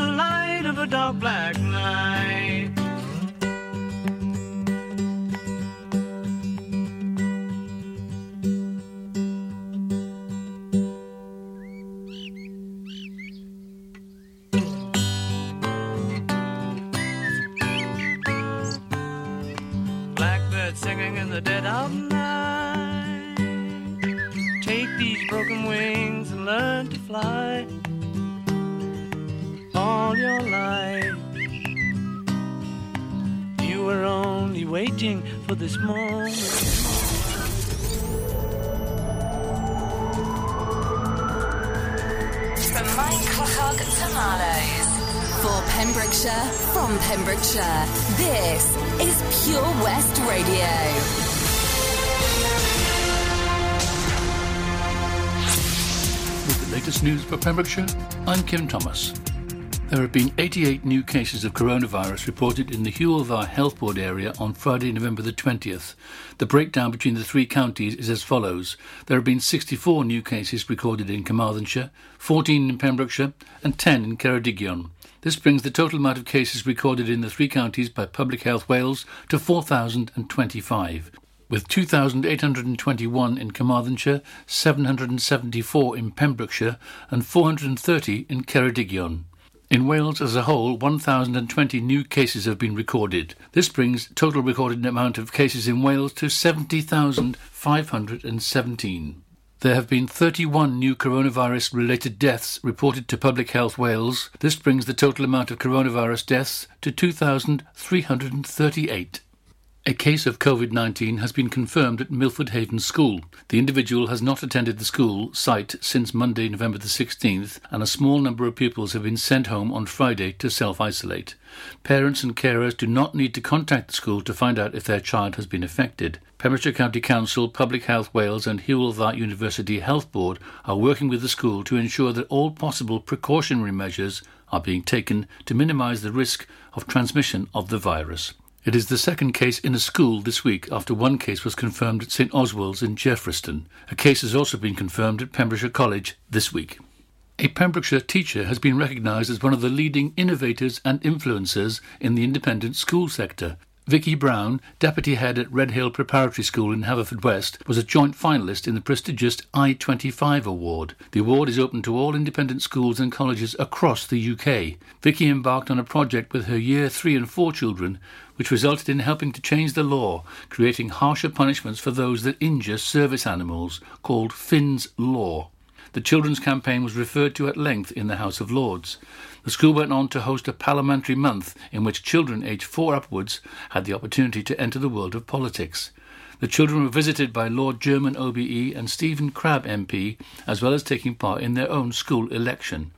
the light of a dark black Pembrokeshire, I'm Kim Thomas. There have been 88 new cases of coronavirus reported in the Hywel Dda Health Board area on Friday, November the 20th. The breakdown between the three counties is as follows. There have been 64 new cases recorded in Carmarthenshire, 14 in Pembrokeshire, and 10 in Ceredigion. This brings the total amount of cases recorded in the three counties by Public Health Wales to 4,025 with 2,821 in Carmarthenshire, 774 in Pembrokeshire, and 430 in Ceredigion. In Wales as a whole, 1,020 new cases have been recorded. This brings total recorded amount of cases in Wales to 70,517. There have been 31 new coronavirus related deaths reported to Public Health Wales. This brings the total amount of coronavirus deaths to 2,338. A case of COVID 19 has been confirmed at Milford Haven School. The individual has not attended the school site since Monday, November the 16th, and a small number of pupils have been sent home on Friday to self isolate. Parents and carers do not need to contact the school to find out if their child has been affected. Pembrokeshire County Council, Public Health Wales, and Hywel University Health Board are working with the school to ensure that all possible precautionary measures are being taken to minimise the risk of transmission of the virus. It is the second case in a school this week after one case was confirmed at St Oswald's in Jeffreyston. A case has also been confirmed at Pembrokeshire College this week. A Pembrokeshire teacher has been recognised as one of the leading innovators and influencers in the independent school sector. Vicky Brown, deputy head at Red Hill Preparatory School in Haverfordwest, was a joint finalist in the prestigious I-25 award. The award is open to all independent schools and colleges across the UK. Vicky embarked on a project with her year 3 and 4 children which resulted in helping to change the law, creating harsher punishments for those that injure service animals, called Finn's Law. The children's campaign was referred to at length in the House of Lords. The school went on to host a parliamentary month in which children aged four upwards had the opportunity to enter the world of politics. The children were visited by Lord German OBE and Stephen Crabb MP, as well as taking part in their own school election.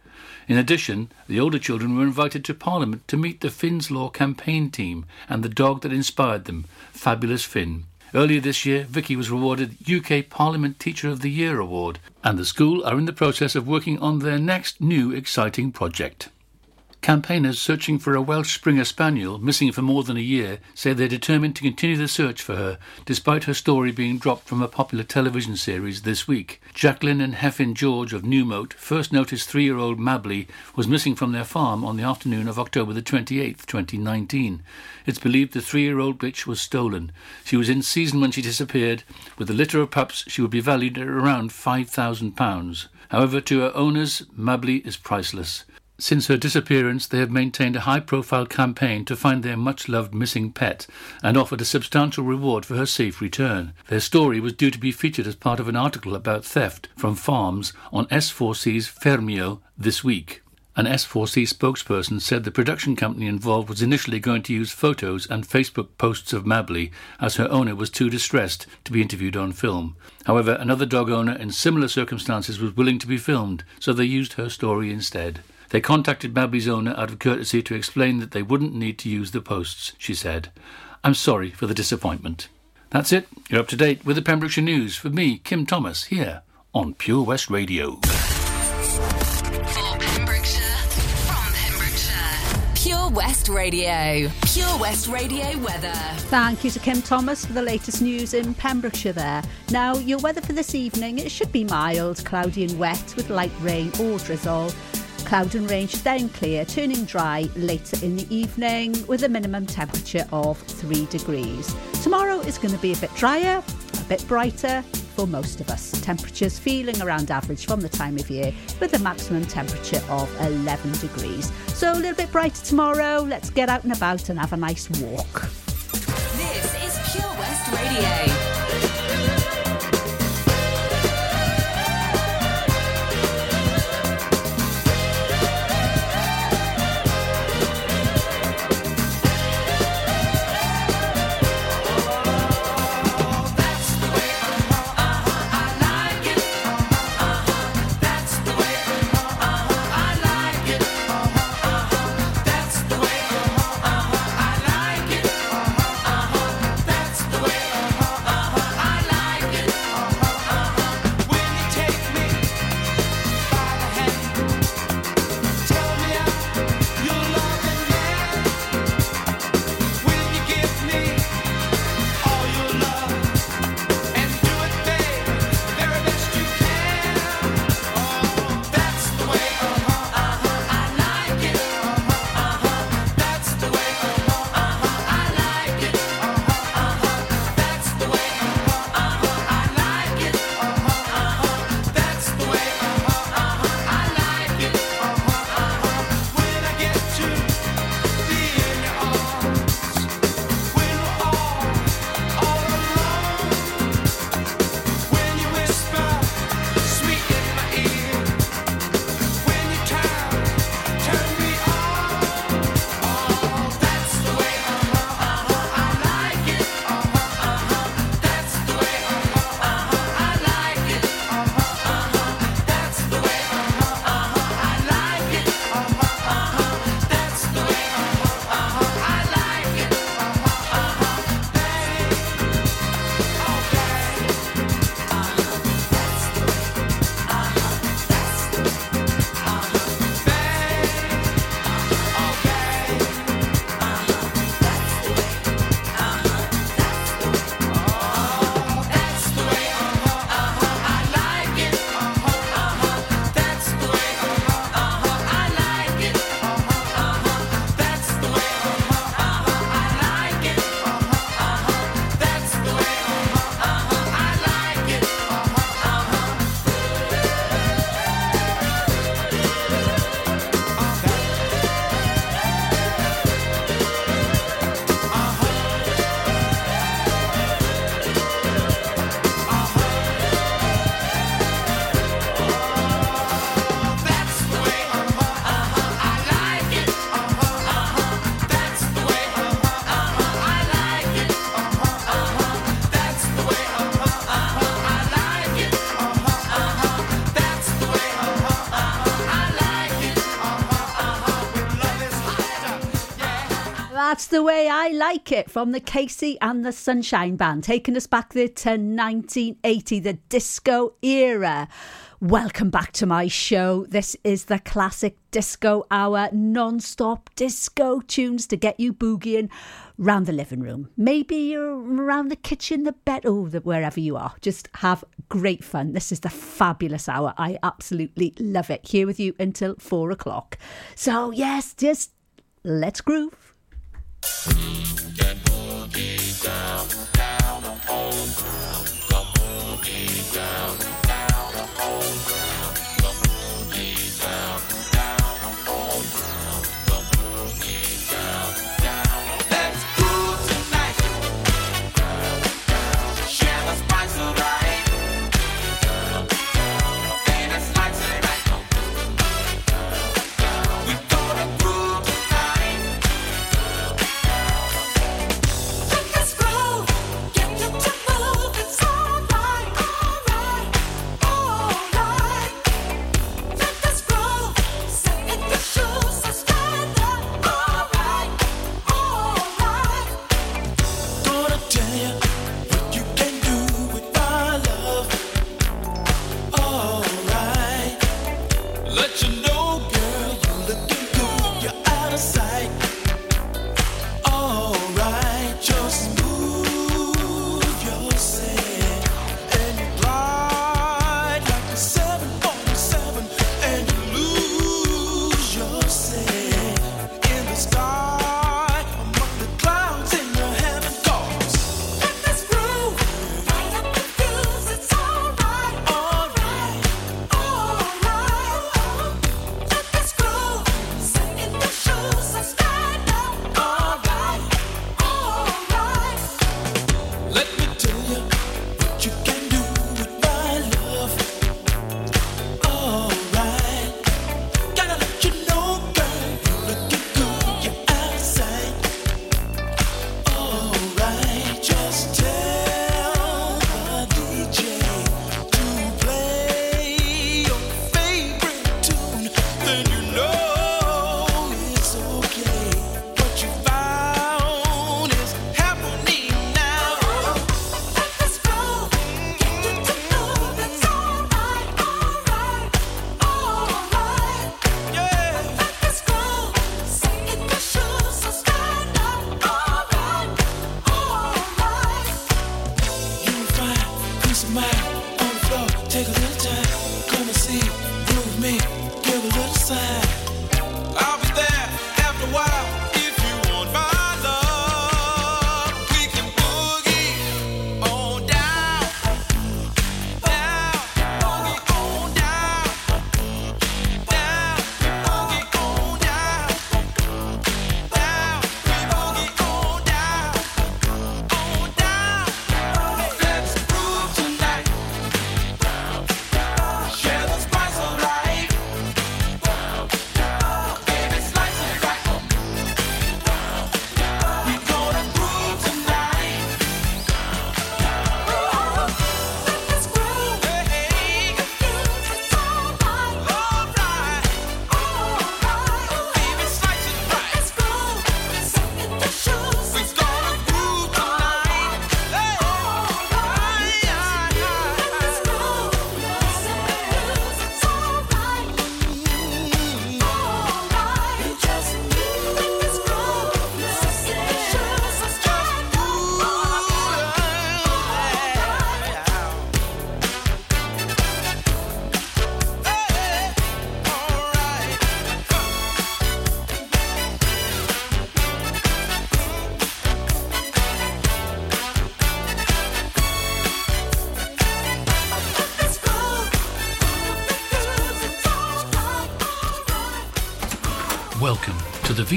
In addition, the older children were invited to Parliament to meet the Finn's Law campaign team and the dog that inspired them, Fabulous Finn. Earlier this year, Vicky was awarded UK Parliament Teacher of the Year award, and the school are in the process of working on their next new exciting project. Campaigners searching for a Welsh Springer Spaniel, missing for more than a year, say they're determined to continue the search for her, despite her story being dropped from a popular television series this week. Jacqueline and Heffin George of New Moat first noticed three-year-old Mabley was missing from their farm on the afternoon of October the 28th, 2019. It's believed the three-year-old bitch was stolen. She was in season when she disappeared. With a litter of pups, she would be valued at around £5,000. However, to her owners, Mabley is priceless. Since her disappearance, they have maintained a high profile campaign to find their much loved missing pet and offered a substantial reward for her safe return. Their story was due to be featured as part of an article about theft from farms on S4C's Ffermio this week. An S4C spokesperson said the production company involved was initially going to use photos and Facebook posts of Mabley as her owner was too distressed to be interviewed on film. However, another dog owner in similar circumstances was willing to be filmed, so they used her story instead. They contacted Mabley's owner out of courtesy to explain that they wouldn't need to use the posts, she said. I'm sorry for the disappointment. That's it. You're up to date with the Pembrokeshire News for me, Kim Thomas, here on Pure West Radio. For Pembrokeshire, from Pembrokeshire. Pure West Radio. Pure West Radio weather. Thank you to Kim Thomas for the latest news in Pembrokeshire there. Now, your weather for this evening, it should be mild, cloudy and wet with light rain or drizzle. Cloud and range, then clear, turning dry later in the evening with a minimum temperature of 3 degrees. Tomorrow is going to be a bit drier, a bit brighter for most of us. Temperatures feeling around average from the time of year with a maximum temperature of 11 degrees. So a little bit brighter tomorrow. Let's get out and about and have a nice walk. This is Pure West Radio. Like it from the KC and the Sunshine Band, taking us back there to 1980, the disco era. Welcome back to my show. This is the classic disco hour, non stop disco tunes to get you boogieing round the living room. Maybe you're around the kitchen, the bed, oh, wherever you are. Just have great fun. This is the fabulous hour. I absolutely love it. Here with you until four o'clock. So, yes, just let's groove. Get to the side. I'll be there.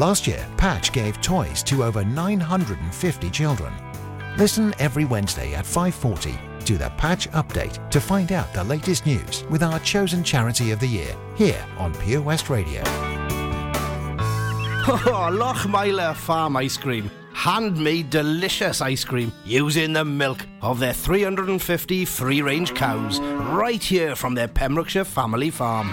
Last year, Patch gave toys to over 950 children. Listen every Wednesday at 5:40 to the Patch Update to find out the latest news with our chosen charity of the year here on Pure West Radio. Oh, Lochmeyler Farm Ice Cream. Handmade delicious ice cream using the milk of their 350 free range cows right here from their Pembrokeshire family farm.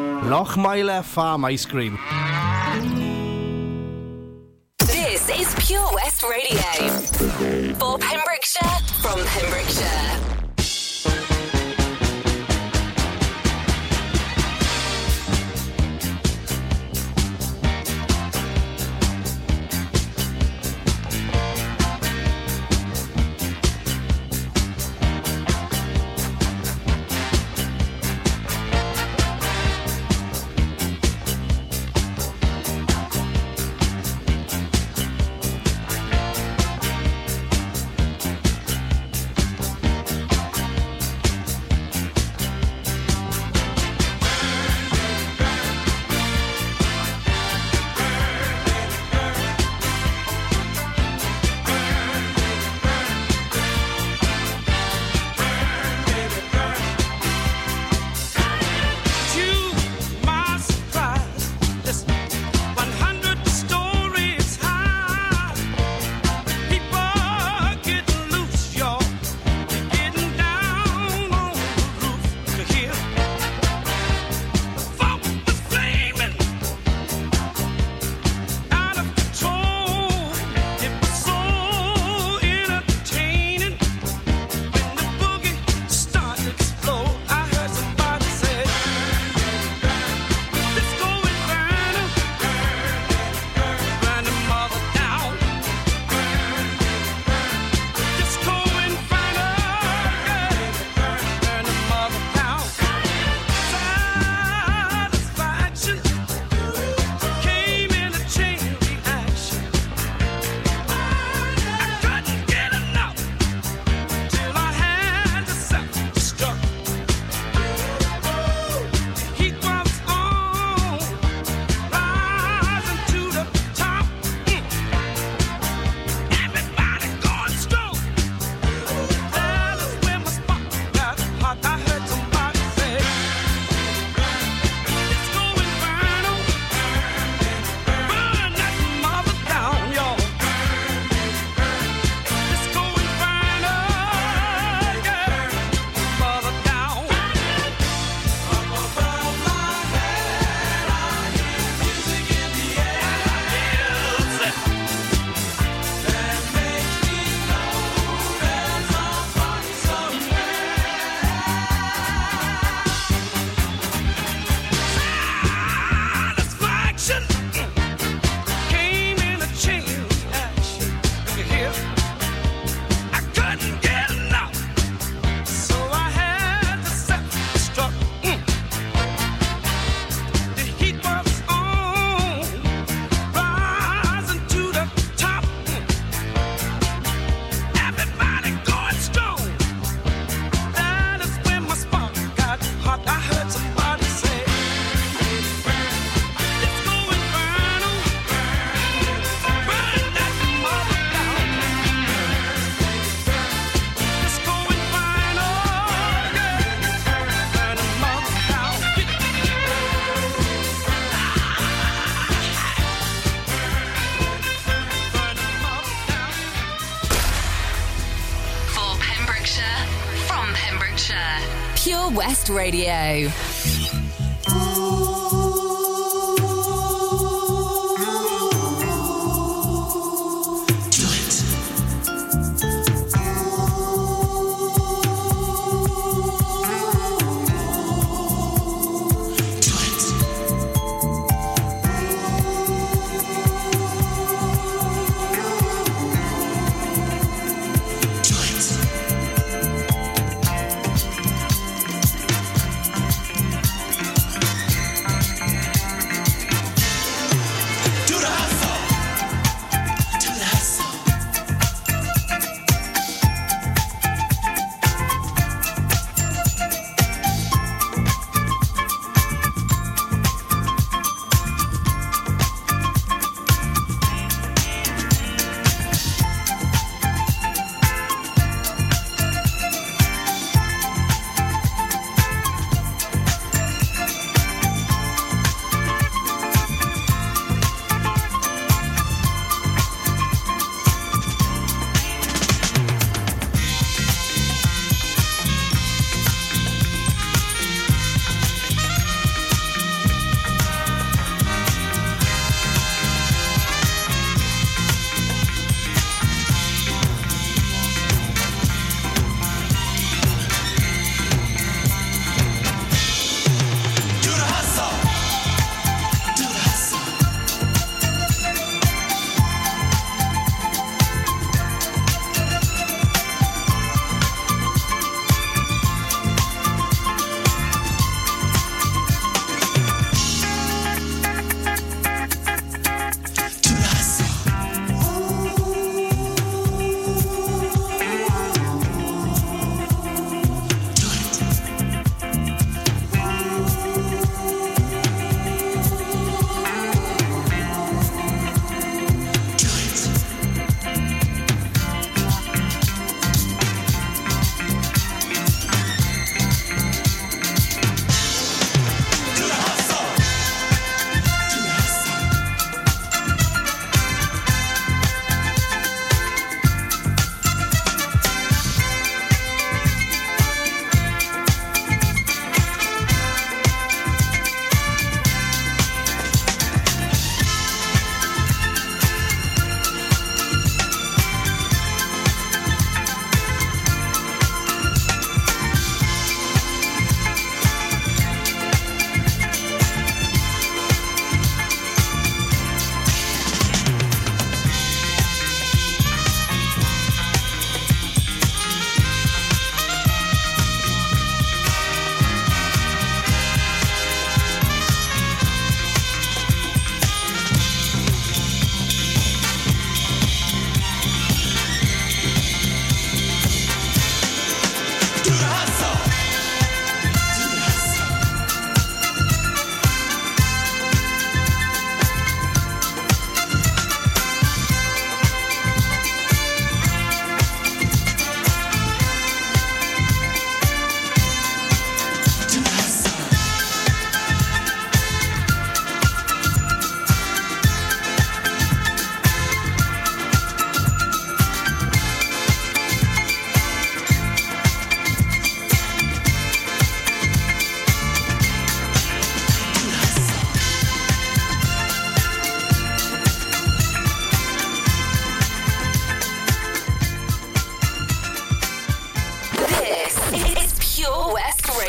Lochmeyler Farm Ice Cream. This is Pure West Radio. For Pembrokeshire, from Pembrokeshire. Radio.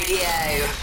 Radio.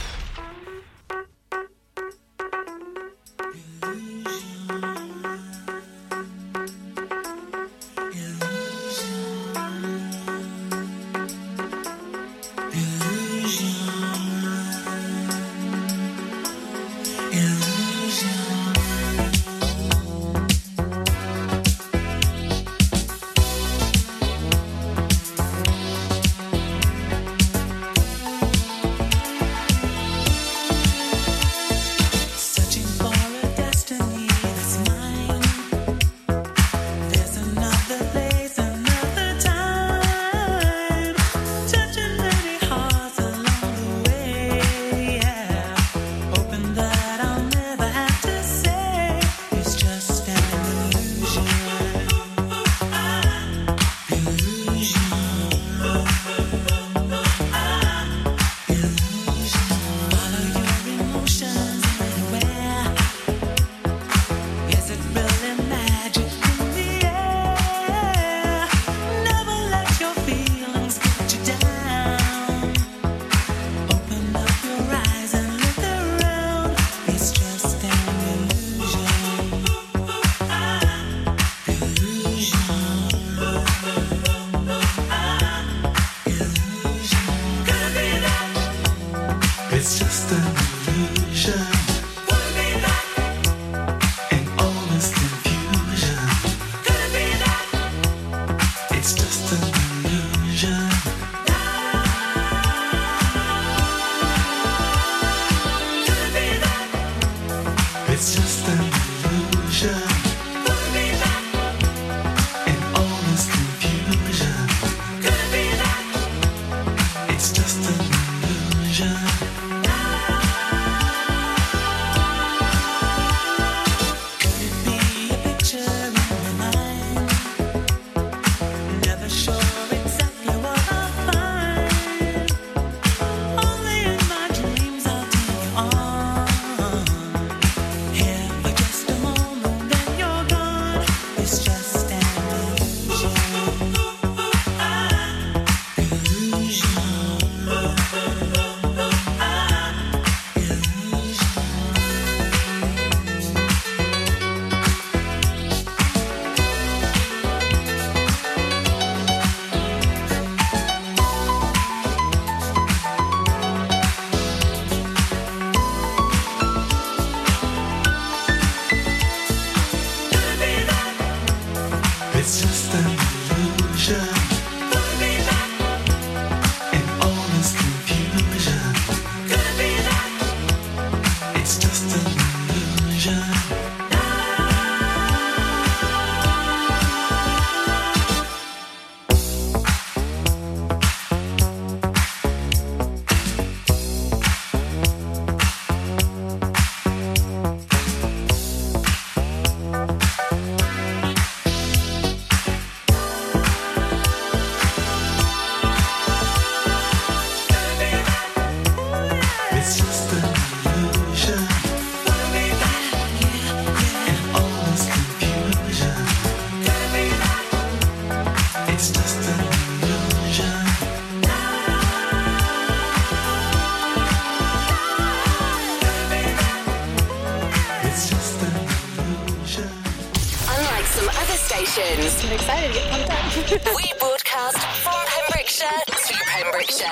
we broadcast from Pembrokeshire to Pembrokeshire.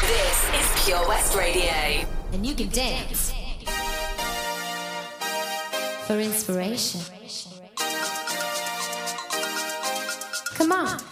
This is Pure West Radio. And you can dance for inspiration. Come on.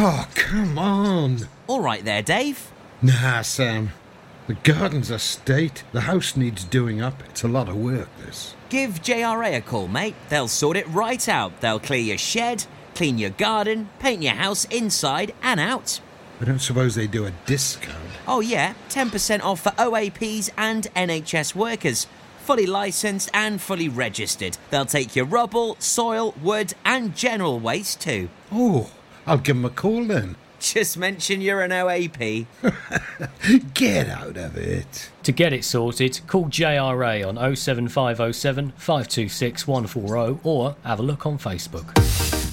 Oh, come on. All right there, Dave. Nah, Sam. The garden's a state. The house needs doing up. It's a lot of work, this. Give JRA a call, mate. They'll sort it right out. They'll clear your shed, clean your garden, paint your house inside and out. I don't suppose they do a discount. Oh, yeah, 10% off for OAPs and NHS workers. Fully licensed and fully registered. They'll take your rubble, soil, wood, and general waste too. Oh, I'll give 'em a call then. Just mention you're an OAP. Get out of it. To get it sorted, call JRA on 07507 526 140 or have a look on Facebook.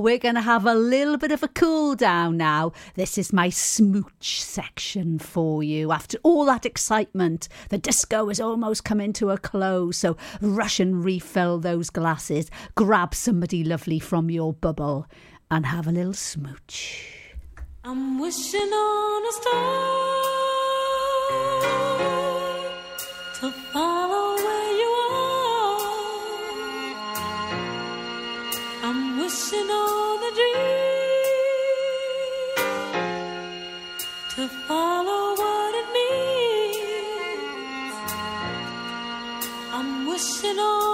we're going to have a little bit of a cool down now. This is my smooch section for you. After all that excitement, the disco is almost coming to a close. So rush and refill those glasses, grab somebody lovely from your bubble, and have a little smooch. I'm wishing on a star to follow. original.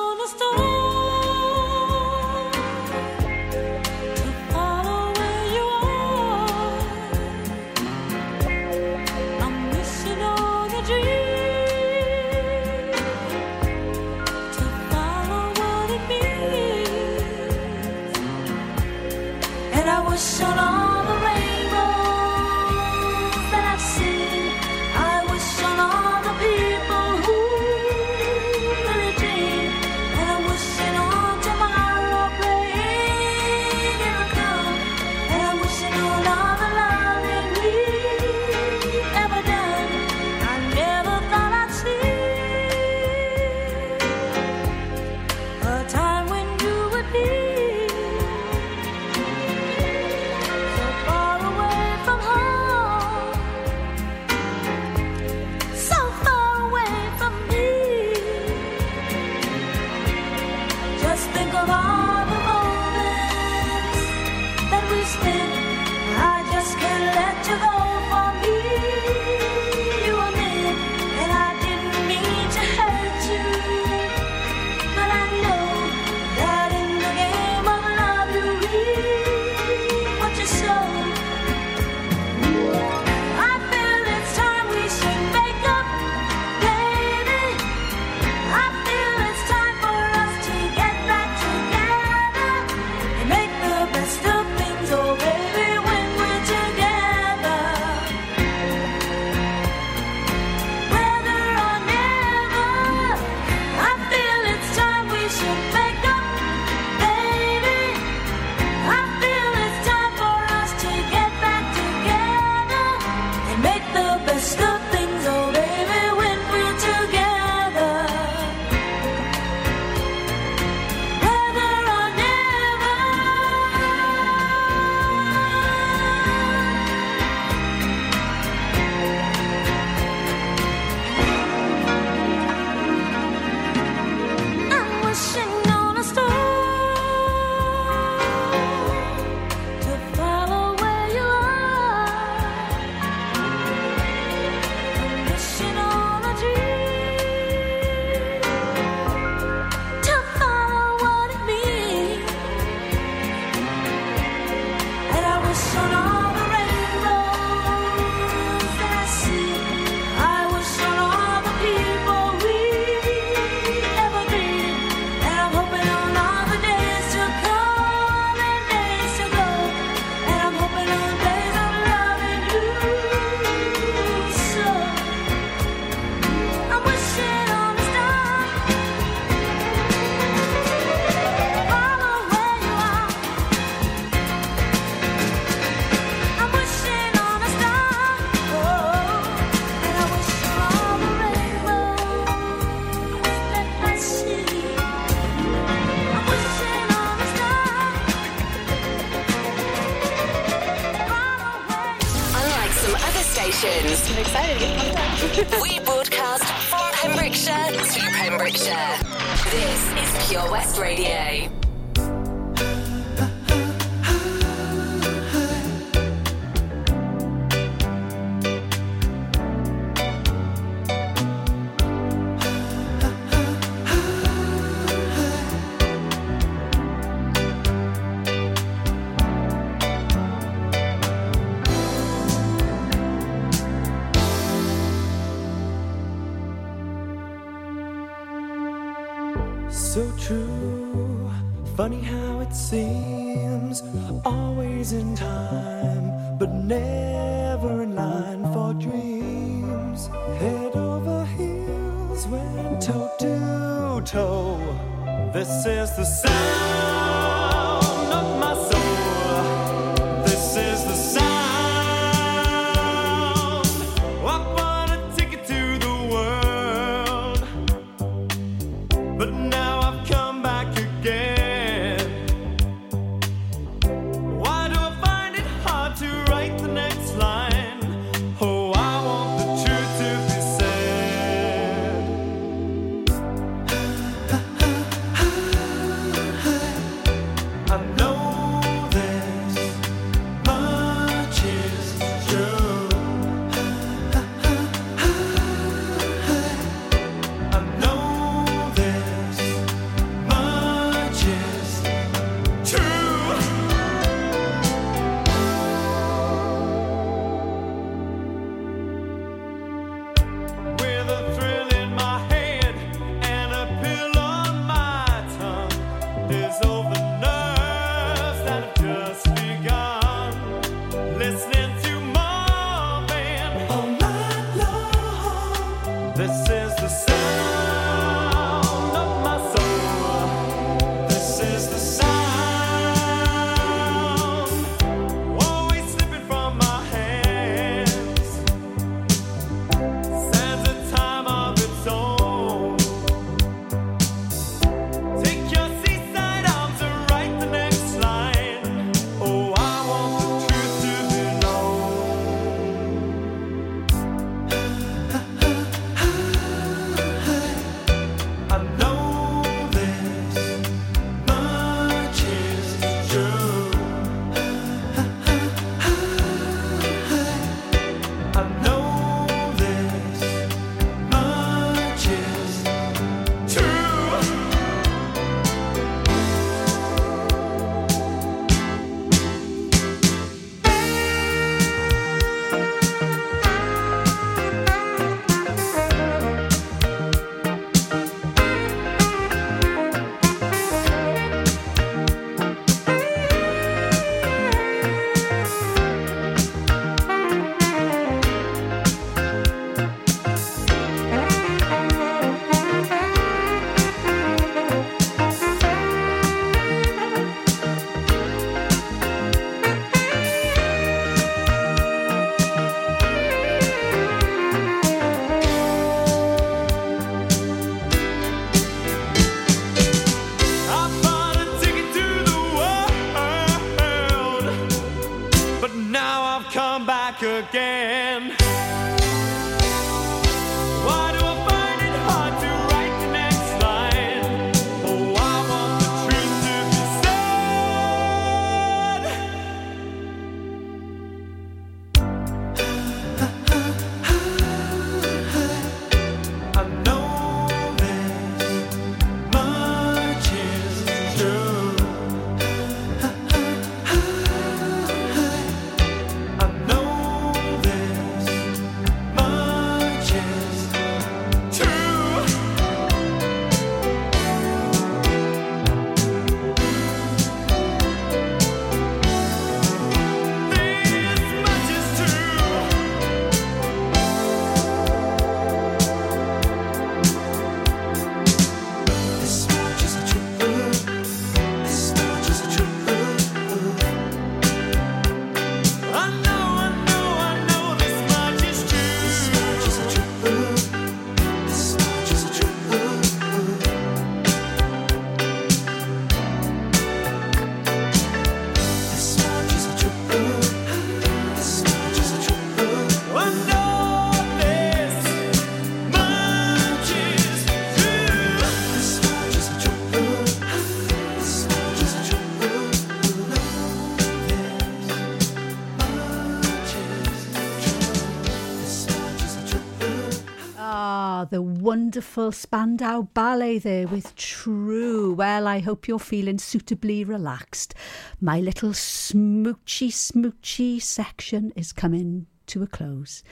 Wonderful Spandau Ballet there with True. Well, I hope you're feeling suitably relaxed. My little smoochy, smoochy section is coming to a close.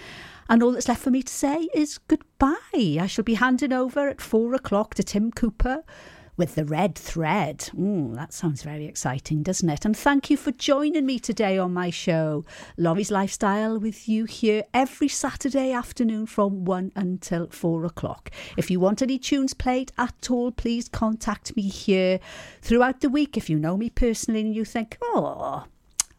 And all that's left for me to say is goodbye. I shall be handing over at four o'clock to Tim Cooper with the red thread. Mm, that sounds very exciting, doesn't it? And thank you for joining me today on my show, Lawrie's Lifestyle, with you here every Saturday afternoon from 1 until 4 o'clock. If you want any tunes played at all, please contact me here throughout the week. If you know me personally and you think, oh,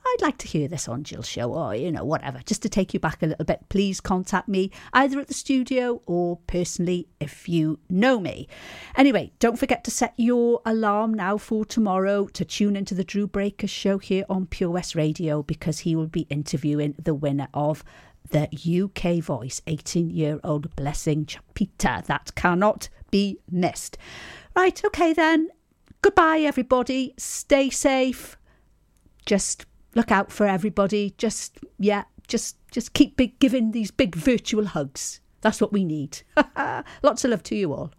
I'd like to hear this on Jill's show, or you know, whatever, just to take you back a little bit, please contact me either at the studio or personally if you know me. Anyway, don't forget to set your alarm now for tomorrow to tune into the Drew Breaker show here on Pure West Radio because he will be interviewing the winner of the UK Voice 18 year old Blessing Chitapa. That cannot be missed. Right, okay then. Goodbye, everybody. Stay safe. Just look out for everybody. Just, yeah, just, just keep big, giving these big virtual hugs. That's what we need. Lots of love to you all.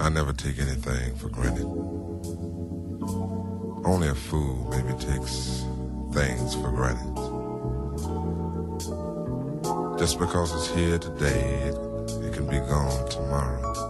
I never take anything for granted. Only a fool maybe takes things for granted. Just because it's here today, it, it can be gone tomorrow.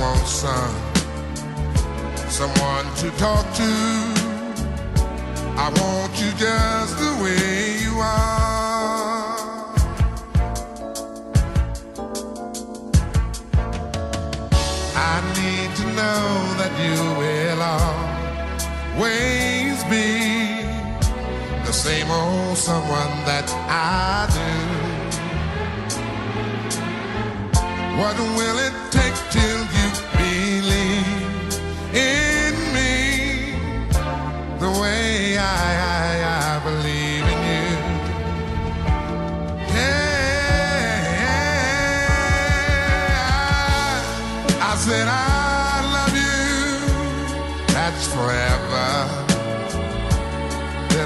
Want some someone to talk to. I want you just the way you are. I need to know that you will always be the same old someone that I do. What will it take till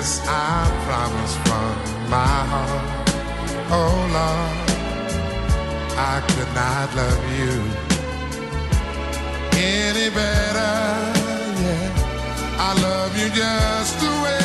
This I promise from my heart. Oh Lord. I could not love you any better. Yeah, I love you just the way